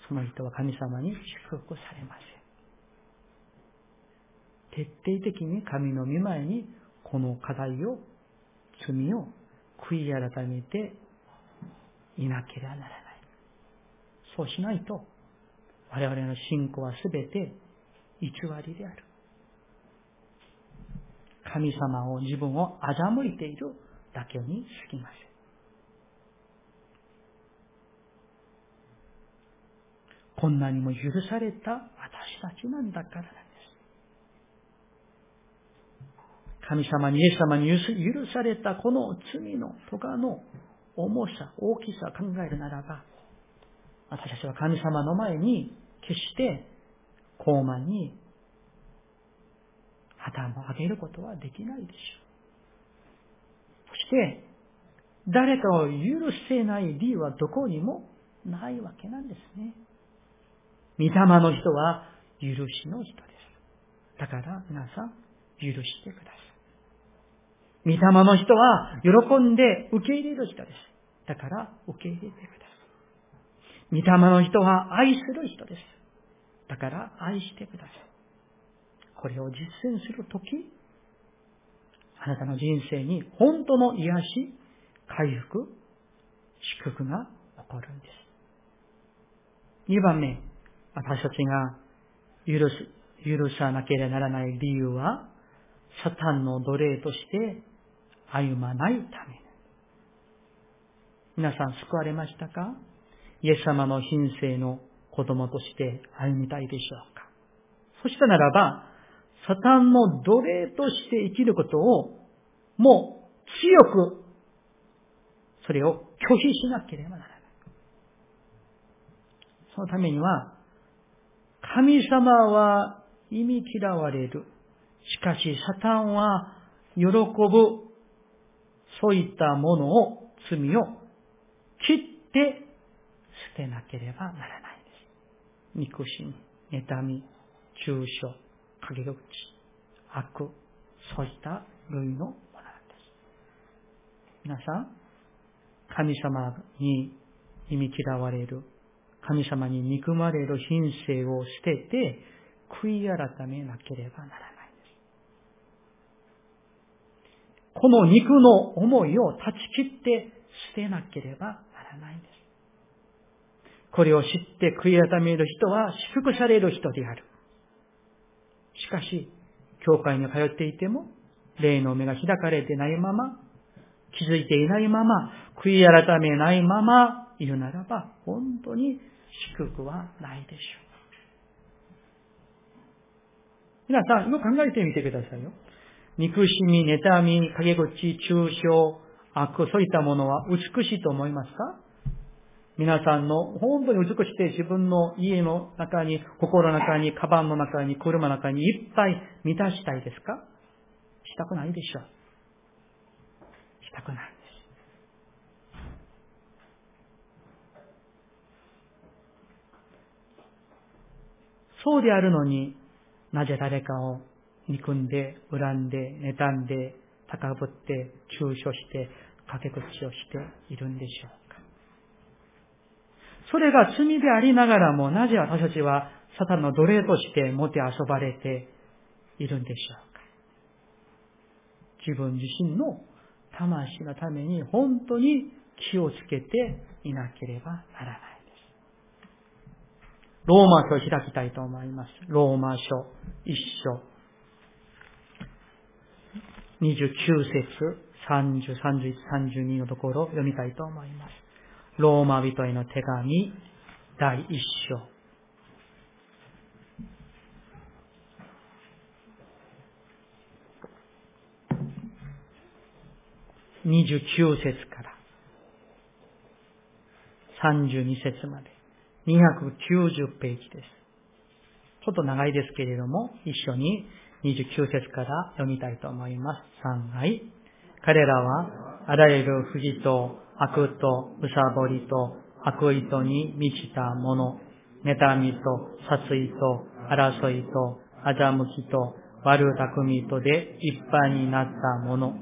その人は神様に祝福されません。徹底的に神の御前にこの課題を、罪を悔い改めていなければならない。そうしないと、我々の信仰はすべて偽りである。神様を自分を欺いているだけに過ぎません。こんなにも許された私たちなんだからなんです。神様に、イエス様に許されたこの罪のとかの重さ、大きさを考えるならば、私たちは神様の前に決して高慢に頭を上げることはできないでしょう。そして、誰かを許せない理由はどこにもないわけなんですね。御霊の人は許しの人です。だから皆さん、許してください。御霊の人は喜んで受け入れる人です。だから受け入れてください。御霊の人は愛する人です。だから愛してください。これを実践するとき、あなたの人生に本当の癒し、回復、祝福が起こるんです。2番目、私たちが許す、許さなければならない理由は、サタンの奴隷として歩まないため。皆さん救われましたか？イエス様の品性の子供として歩みたいでしょうか？そしたならば、サタンの奴隷として生きることを、もう強く、それを拒否しなければならない。そのためには、神様は意味嫌われる。しかし、サタンは喜ぶ。そういったものを、罪を切って捨てなければならないです。憎しみ、妬み、中傷、陰口、悪、そういった類のものなんです。皆さん、神様に意味嫌われる神様に憎まれる品性を捨てて、悔い改めなければならないです。この肉の思いを断ち切って捨てなければならないんです。これを知って悔い改める人は祝福される人である。しかし、教会に通っていても、霊の目が開かれてないまま、気づいていないまま、悔い改めないままいるならば、本当に祝福はないでしょう。皆さん、よく考えてみてくださいよ。憎しみ、妬み、陰口、中傷、悪、そういったものは美しいと思いますか？皆さんの本当に美しくて自分の家の中に、心の中に、カバンの中に、車の中にいっぱい満たしたいですか？したくないでしょう。したくないです。そうであるのになぜ誰かを憎んで、恨んで、妬んで、高ぶって、中傷して、駆け口をしているんでしょう。それが罪でありながらも、なぜ私たちはサタンの奴隷としてもてあそばれているんでしょうか？自分自身の魂のために本当に気をつけていなければならないです。ローマ書を開きたいと思います。ローマ書一章29節、30、31、32のところを読みたいと思います。ローマ人への手紙、第一章。29節から32節まで290ページです。ちょっと長いですけれども、一緒に29節から読みたいと思います。3はい。彼らは、あらゆる不義と悪とむさぼりと悪意とに満ちたもの、妬みと殺意と争いと欺きと悪巧みとでいっぱいになったもの、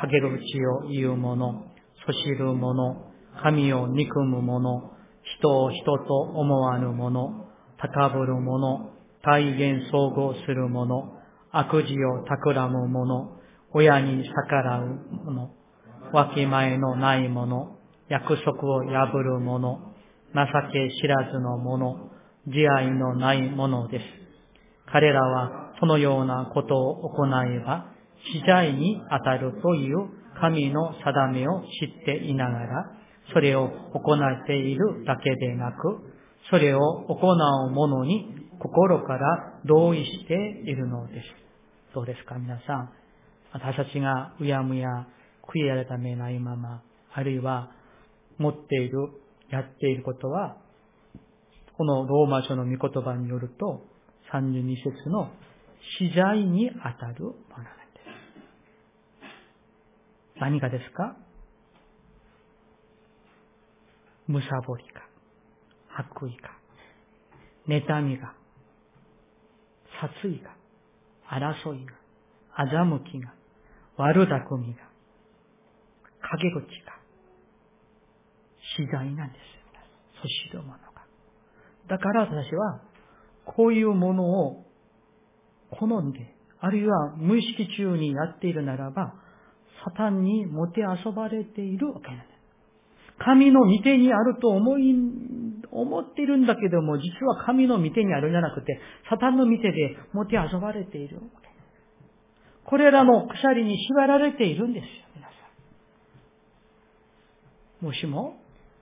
陰口を言う者、そしる者、神を憎む者、人を人と思わぬ者、高ぶる者、大言総合する者、悪事を企む者、親に逆らう者、わきまえのない者、約束を破る者、情け知らずの者、慈愛のない者です。彼らはそのようなことを行えば、死罪に当たるという神の定めを知っていながら、それを行っているだけでなく、それを行う者に心から同意しているのです。どうですか皆さん。私たちがうやむや悔い改めないまま、あるいは持っている、やっていることは、このローマ書の御言葉によると、32節の死罪に当たるものなんです。何がですか？むさぼりか、悪意か、妬みが、殺意が、争いが、欺きが、悪巧みが、陰口が、死罪なんですよ。そしるものが。だから私は、こういうものを好んで、あるいは無意識中にやっているならば、サタンにもてあそばれているわけなんです。神の御手にあると思い、思っているんだけども、実は神の御手にあるんじゃなくて、サタンの御手でもてあそばれているわけ。これらの鎖に縛られているんですよ、もしも、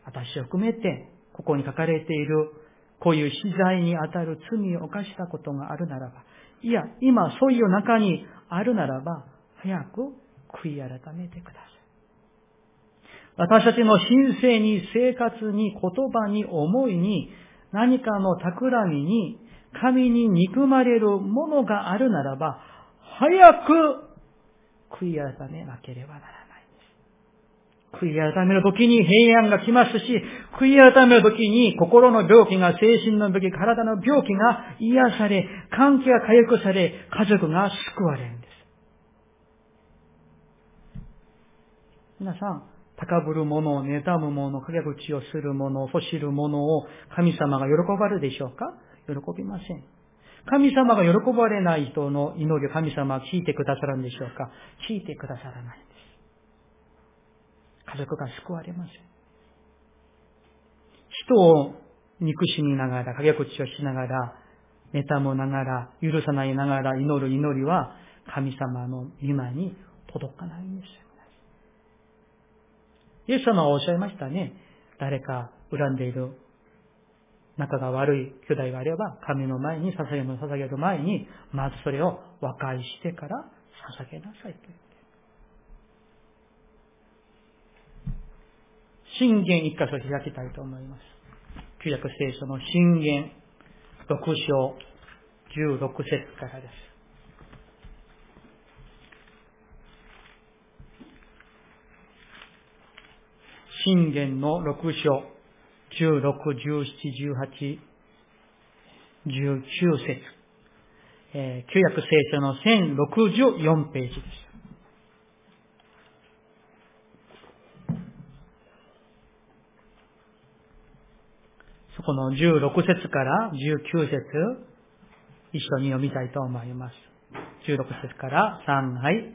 私を含めて、ここに書かれている、こういう死罪にあたる罪を犯したことがあるならば、いや、今そういう中にあるならば、早く悔い改めてください。私たちの神聖に、生活に、言葉に、思いに、何かの企みに、神に憎まれるものがあるならば、早く悔い改めなければならない。悔い改めるときに平安が来ますし、悔い改めるときに心の病気が、精神の病気、体の病気が癒され、関係が回復され、家族が救われるんです。皆さん、高ぶる者を妬む者、陰口をする者、そしる者を神様が喜ばれるでしょうか？喜びません。神様が喜ばれない人の祈りを神様は聞いてくださるんでしょうか？聞いてくださらない。家族が救われません。人を憎しみながら、陰口をしながら、妬むながら、許さないながら祈る祈りは、神様の御前に届かないんですよ。イエス様はおっしゃいましたね。誰か恨んでいる仲が悪い兄弟があれば、神の前に捧げ物を捧げる前に、まずそれを和解してから捧げなさいと言って。信玄一箇所開きたいと思います。旧約聖書の信玄6章16節からです。信玄の6章16、17、18、19節、えー、旧約聖書の1064ページです。そこの16節から19節、一緒に読みたいと思います。16節から3杯。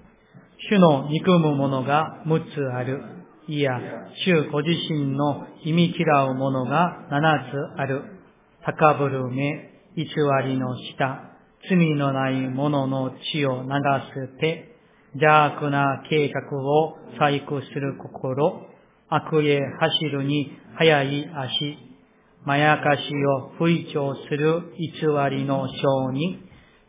主の憎む者が6つある。いや、主ご自身の意味嫌うものが七つある。高ぶる目、偽りの舌、罪のない者の血を流す手、邪悪な計画を細工する心、悪へ走るに速い足、まやかしを吹聴する偽りの商人、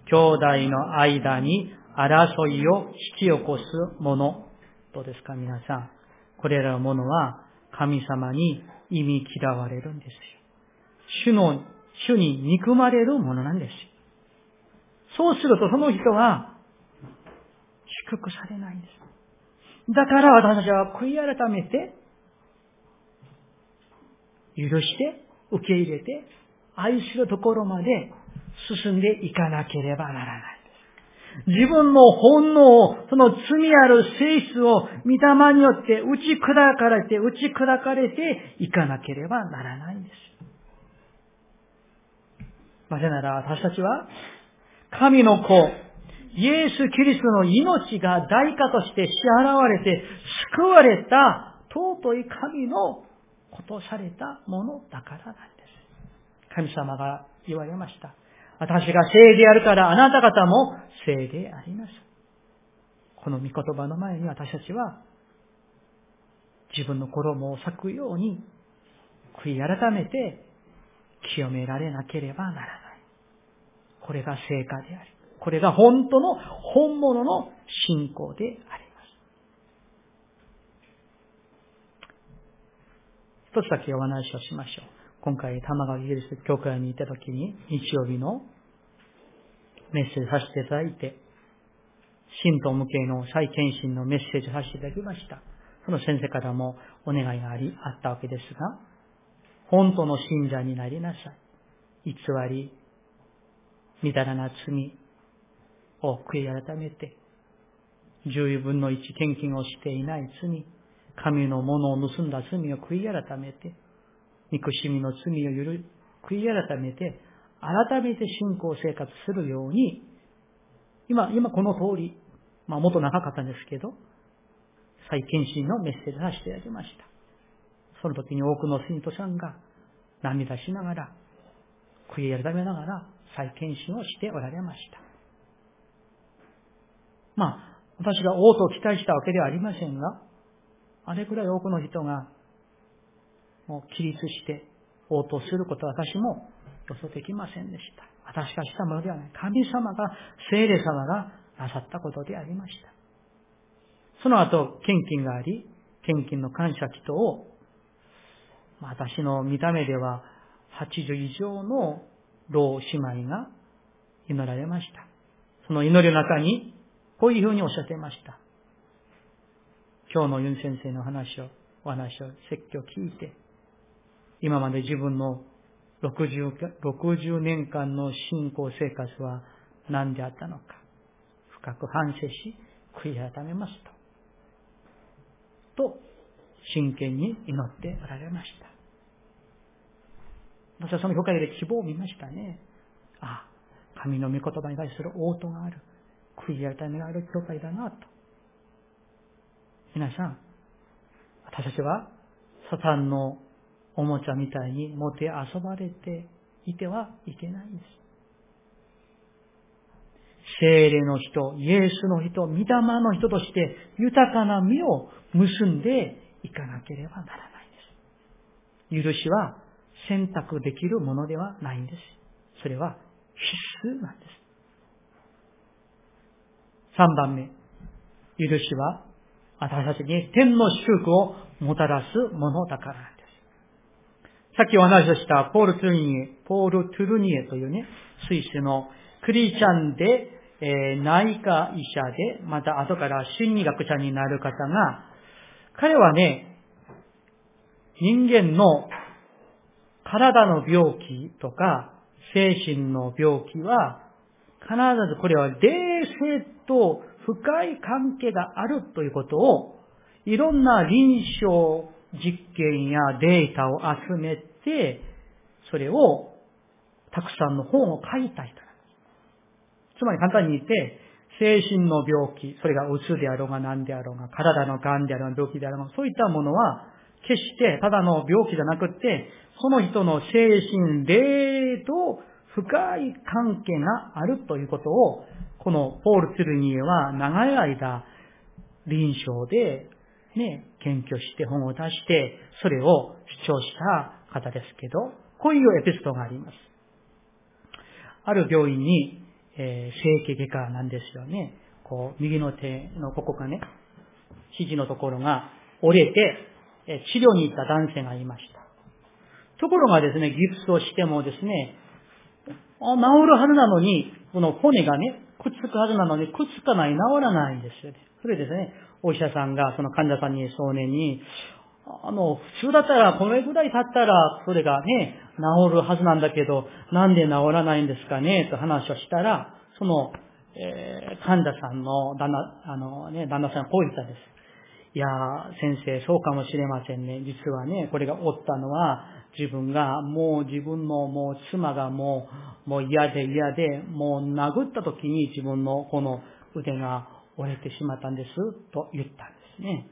兄弟の間に争いを引き起こすもの。どうですか皆さん。これらのものは神様に意味嫌われるんですよ。主の、主に憎まれるものなんですよ。そうするとその人は祝福されないんです。だから私たちは悔い改めて、許して、受け入れて、愛するところまで進んでいかなければならない。自分の本能を、その罪ある性質を、御霊によって打ち砕かれて、打ち砕かれていかなければならないんです。なぜなら私たちは、神の子、イエス・キリストの命が代価として支払われて、救われた尊い神のことされたものだからなんです。神様が言われました。私が聖であるからあなた方も聖であります。この御言葉の前に私たちは自分の衣を裂くように悔い改めて清められなければならない。これが成果であり、これが本当の本物の信仰であります。一つだけお話をしましょう。今回、玉川イギリス教会に行った時に、日曜日のメッセージさせていただいて、信徒向けの再検診のメッセージさせていただきました。その先生からもお願いがあり、あったわけですが、本当の信者になりなさい。偽り、みだらな罪を悔い改めて、十分の一献金をしていない罪、神のものを盗んだ罪を悔い改めて、憎しみの罪を許、悔い改めて、改めて信仰生活するように、今、今この通り、まあ、もっと長かったんですけど、再検診のメッセージをさせていただきました。その時に多くの信徒さんが涙しながら、悔い改めながら再検診をしておられました。まあ、私が王と期待したわけではありませんが、あれくらい多くの人がもう起立して応答することは私も予想できませんでした。私がしたものではない。神様が、聖霊様がなさったことでありました。その後、献金があり、献金の感謝祈祷を、私の見た目では80以上の老姉妹が祈られました。その祈りの中に、こういうふうにおっしゃっていました。今日のユン先生の話を、お話を説教聞いて、今まで自分の 60, 60年間の信仰生活は何であったのか、深く反省し、悔い改めますと。と、真剣に祈っておられました。私はその教会で希望を見ましたね。ああ、神の御言葉に対する応答がある。悔い改めがある教会だなと。皆さん、私たちはサタンのおもちゃみたいに持て遊ばれていてはいけないんです。精霊の人、イエスの人、御霊の人として豊かな実を結んでいかなければならないんです。許しは選択できるものではないんです。それは必須なんです。3番目、許しは私たちに天の祝福をもたらすものだからです。さっきお話をしたポール・トゥルニエ、ポール・トゥルニエというね、スイスのクリスチャンで、えー、内科医者で、また後から心理学者になる方が、彼はね、人間の体の病気とか精神の病気は必ずこれは冷静と深い関係があるということを、いろんな臨床実験やデータを集めて、それをたくさんの本を書いた人つまり簡単に言って、精神の病気、それがうつであろうが何であろうが、体の癌であろうが病気であろうが、そういったものは、決してただの病気じゃなくって、その人の精神、霊と深い関係があるということを、このポール・ツルニエは長い間臨床で、ね、研究して本を出して、それを主張した方ですけど、こういうエピソードがあります。ある病院に、えー、整形外科なんですよね。こう、右の手のここがね、肘のところが折れて、え治療に行った男性がいました。ところがですね、ギプスをしてもですね、治るはずなのに、この骨がね、くっつくはずなのに、くっつかない、治らないんですよね。それですね、お医者さんがその患者さんに、少年に、あの、普通だったら、このぐらい経ったら、それがね、治るはずなんだけど、なんで治らないんですかね、と話をしたら、その、えー、患者さんの旦那、あのね、旦那さんこう言ったんです。いやー先生、そうかもしれませんね。実はね、これがおったのは、自分が、もう自分のもう妻がもう、もう嫌で嫌で、もう殴った時に自分のこの腕が折れてしまったんです、と言ったんですね。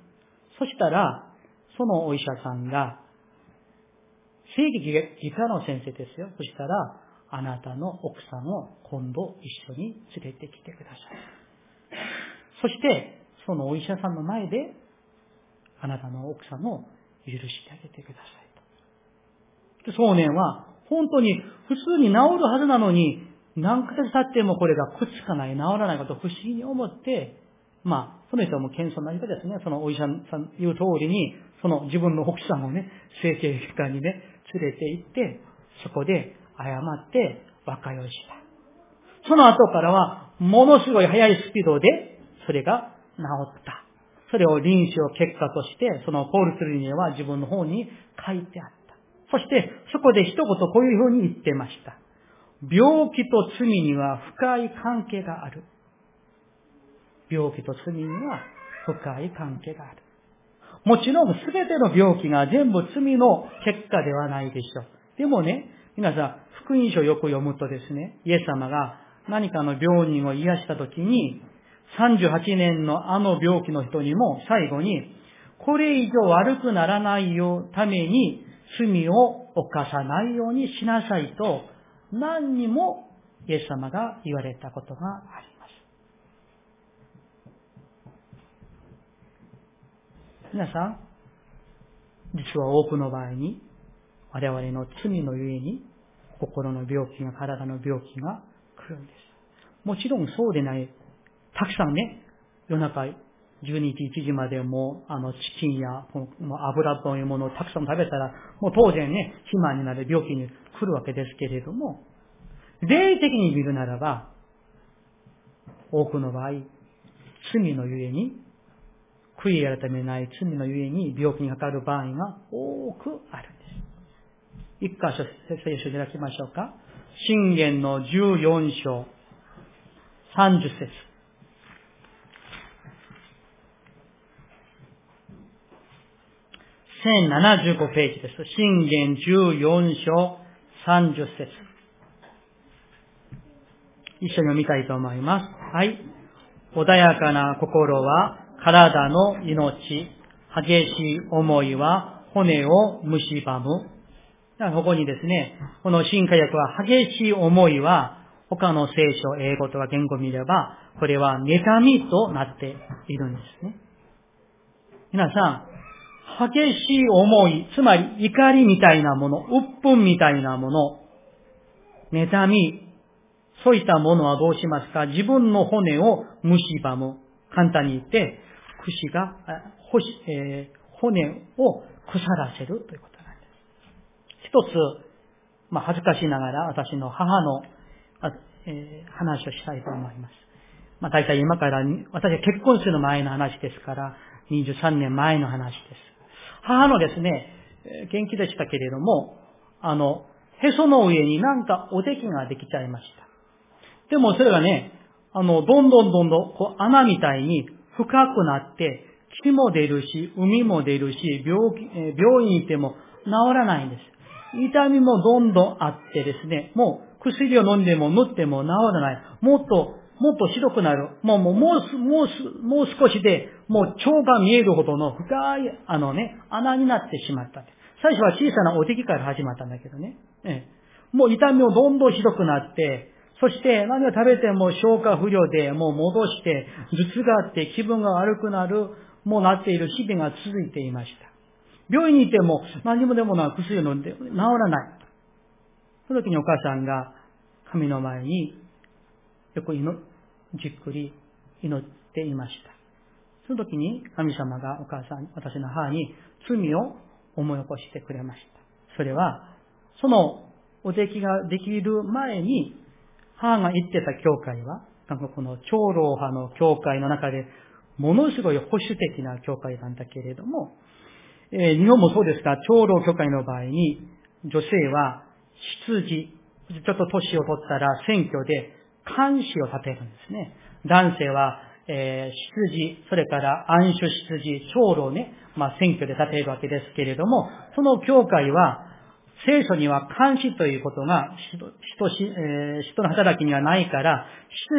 そしたら、そのお医者さんが、正義外科の先生ですよ。そしたら、あなたの奥さんを今度一緒に連れてきてください。そして、そのお医者さんの前で、あなたの奥さんを許してあげてください。少年は、本当に普通に治るはずなのに、何ヶ月経ってもこれがくっつかない、治らないことを不思議に思って、まあ、その人はもう謙遜な人ですね。そのお医者さん言う通りに、その自分の奥さんをね、整形外科にね、連れて行って、そこで謝って和解をした。その後からは、ものすごい速いスピードで、それが治った。それを臨床結果として、そのポール・ツリニエは自分の方に書いてあった。そして、そこで一言こういうふうに言ってました。病気と罪には深い関係がある。病気と罪には深い関係がある。もちろん全ての病気が全部罪の結果ではないでしょう。でもね、皆さん、福音書をよく読むとですね、イエス様が何かの病人を癒したときに、38年のあの病気の人にも最後に、これ以上悪くならないようために罪を犯さないようにしなさいと何にもイエス様が言われたことがあります。皆さん、実は多くの場合に我々の罪のゆえに心の病気が、体の病気が来るんです。もちろんそうでない。たくさんね、夜中12時、1時までも、あの、チキンや、この油というものをたくさん食べたら、もう当然ね、肥満になる病気に来るわけですけれども、霊的に見るならば、多くの場合、罪のゆえに、悔い改めない罪のゆえに病気にかかる場合が多くあるんです。一箇所、聖書いただきましょうか。信玄の14章、30節。1075ページです。信玄14章30節。一緒に読みたいと思います。はい。穏やかな心は体の命、激しい思いは骨を蝕む。ここにですね、この新化薬は激しい思いは、他の聖書、英語とか言語を見れば、これは妬みとなっているんですね。皆さん、激しい思い、つまり怒りみたいなもの、鬱憤みたいなもの、妬み、そういったものはどうしますか？自分の骨を蝕む。簡単に言って、串が、えー、骨を腐らせるということなんです。一つ、まあ、恥ずかしながら私の母の、えー、話をしたいと思います。まあ、大体今から、私は結婚する前の話ですから、23年前の話です。母のですね、元気でしたけれども、あの、へその上になんかおできができちゃいました。でもそれがね、あの、どんどんどんどん、こう、穴みたいに深くなって、木も出るし、海も出るし、病気、病院にいても治らないんです。痛みもどんどんあってですね、もう薬を飲んでも塗っても治らない。もっと、もっとひどくなる。もう、もう、もう、もう少しで、もう腸が見えるほどの深い、あのね、穴になってしまった。最初は小さなお敵から始まったんだけどね。ええ、もう痛みもどんどんひどくなって、そして何を食べても消化不良でもう戻して、頭痛があって気分が悪くなる、もうなっている日々が続いていました。病院にいても何もでもない薬を飲んで治らない。その時にお母さんが神の前によくじっくり祈っていました。その時に神様がお母さん、私の母に罪を思い起こしてくれました。それは、そのお出来ができる前に、母が言ってた教会は、韓国の長老派の教会の中で、ものすごい保守的な教会なんだけれども、えー、日本もそうですが、長老教会の場合に、女性は執事、ちょっと年を取ったら選挙で監視を立てるんですね。男性は、えー、執事、それから暗守執事、長老ね、まあ選挙で立てるわけですけれども、その教会は、聖書には監視ということが人し、えー、人の働きにはないから、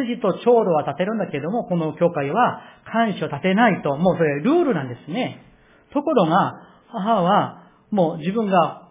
執事と長老は立てるんだけれども、この教会は監視を立てないと、もうそれルールなんですね。ところが、母は、もう自分が、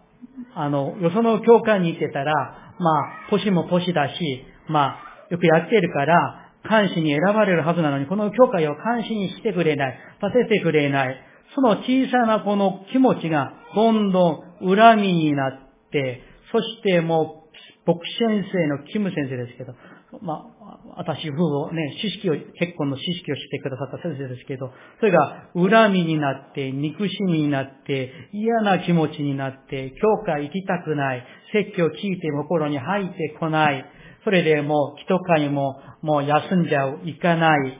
あの、よその教会に行ってたら、まあ、年も年だし、まあ、よくやってるから、監視に選ばれるはずなのに、この教会を監視にしてくれない、立ててくれない。その小さなこの気持ちが、どんどん恨みになって、そしてもう、牧師先生のキム先生ですけど、まあ、私夫婦をね、知識を、結婚の知識をしてくださった先生ですけど、それが恨みになって、憎しみになって、嫌な気持ちになって、教会行きたくない、説教を聞いて心に入ってこない、それでもう、人会も、もう休んじゃう、行かない、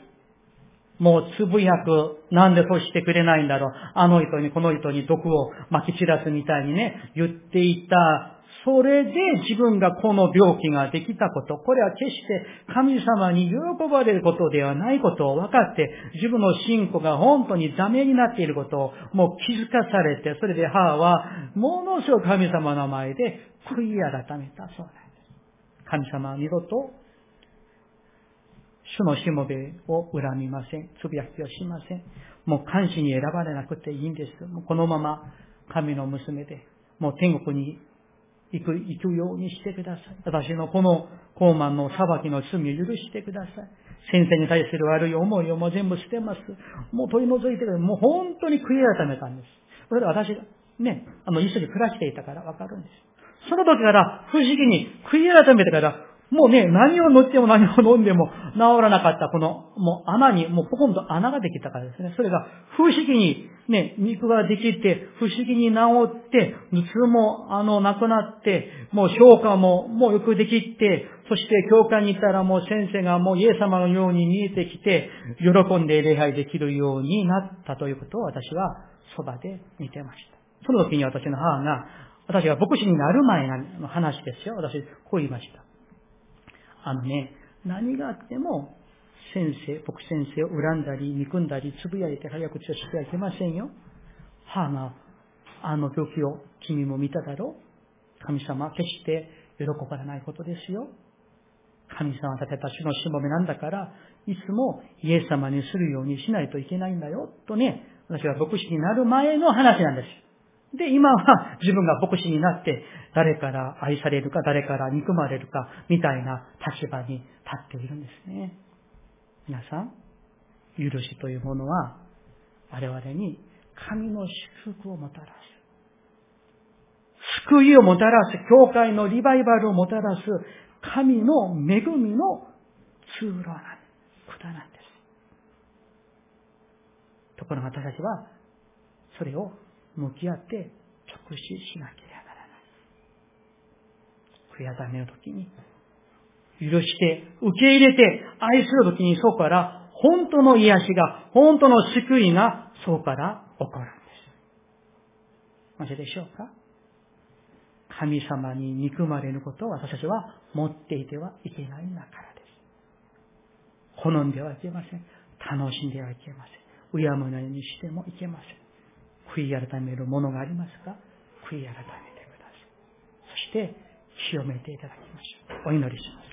もうつぶやく、なんでそうしてくれないんだろう。あの人にこの人に毒を撒き散らすみたいにね、言っていたそれで自分がこの病気ができたこと、これは決して神様に喜ばれることではないことを分かって、自分の信仰が本当にダメになっていることをもう気づかされて、それで母はものすごく神様の前で悔い改めたそうなんです。神様は二度と主のしもべを恨みません。つぶやきをしません。もう監視に選ばれなくていいんです。もうこのまま神の娘で、もう天国に行く、行くようにしてください。私のこの高慢の裁きの罪を許してください。先生に対する悪い思いをもう全部捨てます。もう取り除いてください。もう本当に悔い改めたんです。それで私がね、あの、一緒に暮らしていたからわかるんです。その時から不思議に悔い改めてからもうね、何を塗っても何を飲んでも治らなかったこの、もう穴に、もうポコンと穴ができたからですね。それが不思議にね、肉ができて、不思議に治って、頭痛もあの、なくなって、もう消化ももうよくできて、そして教会に行ったらもう先生がもうイエス様のように見えてきて、喜んで礼拝できるようになったということを私はそばで見てました。その時に私の母が、私が牧師になる前の話ですよ。私、こう言いました。あのね、何があっても、先生、僕先生を恨んだり、憎んだり、つぶやいて早口をしてはいけませんよ。母が、あの病気を君も見ただろう神様決して喜ばれないことですよ。神様が立てた主のしもべなんだから、いつもイエス様にするようにしないといけないんだよ。とね、私は牧師になる前の話なんです。で、今は自分が牧師になって、誰から愛されるか、誰から憎まれるか、みたいな立場に立っているんですね。皆さん、許しというものは、我々に神の祝福をもたらす。救いをもたらす、教会のリバイバルをもたらす、神の恵みの通路なん、管なんです。ところが私たちは、それを向き合って直視しなければならない。悔やめの時に、許して受け入れて愛する時にそこから本当の癒しが、本当の救いがそこから起こるんです。なぜでしょうか？神様に憎まれることを私たちは持っていてはいけないんだからです。好んではいけません。楽しんではいけません。敬むようにしてもいけません。悔い改めるものがありますか？悔い改めてください。そして、清めていただきましょう。お祈りします。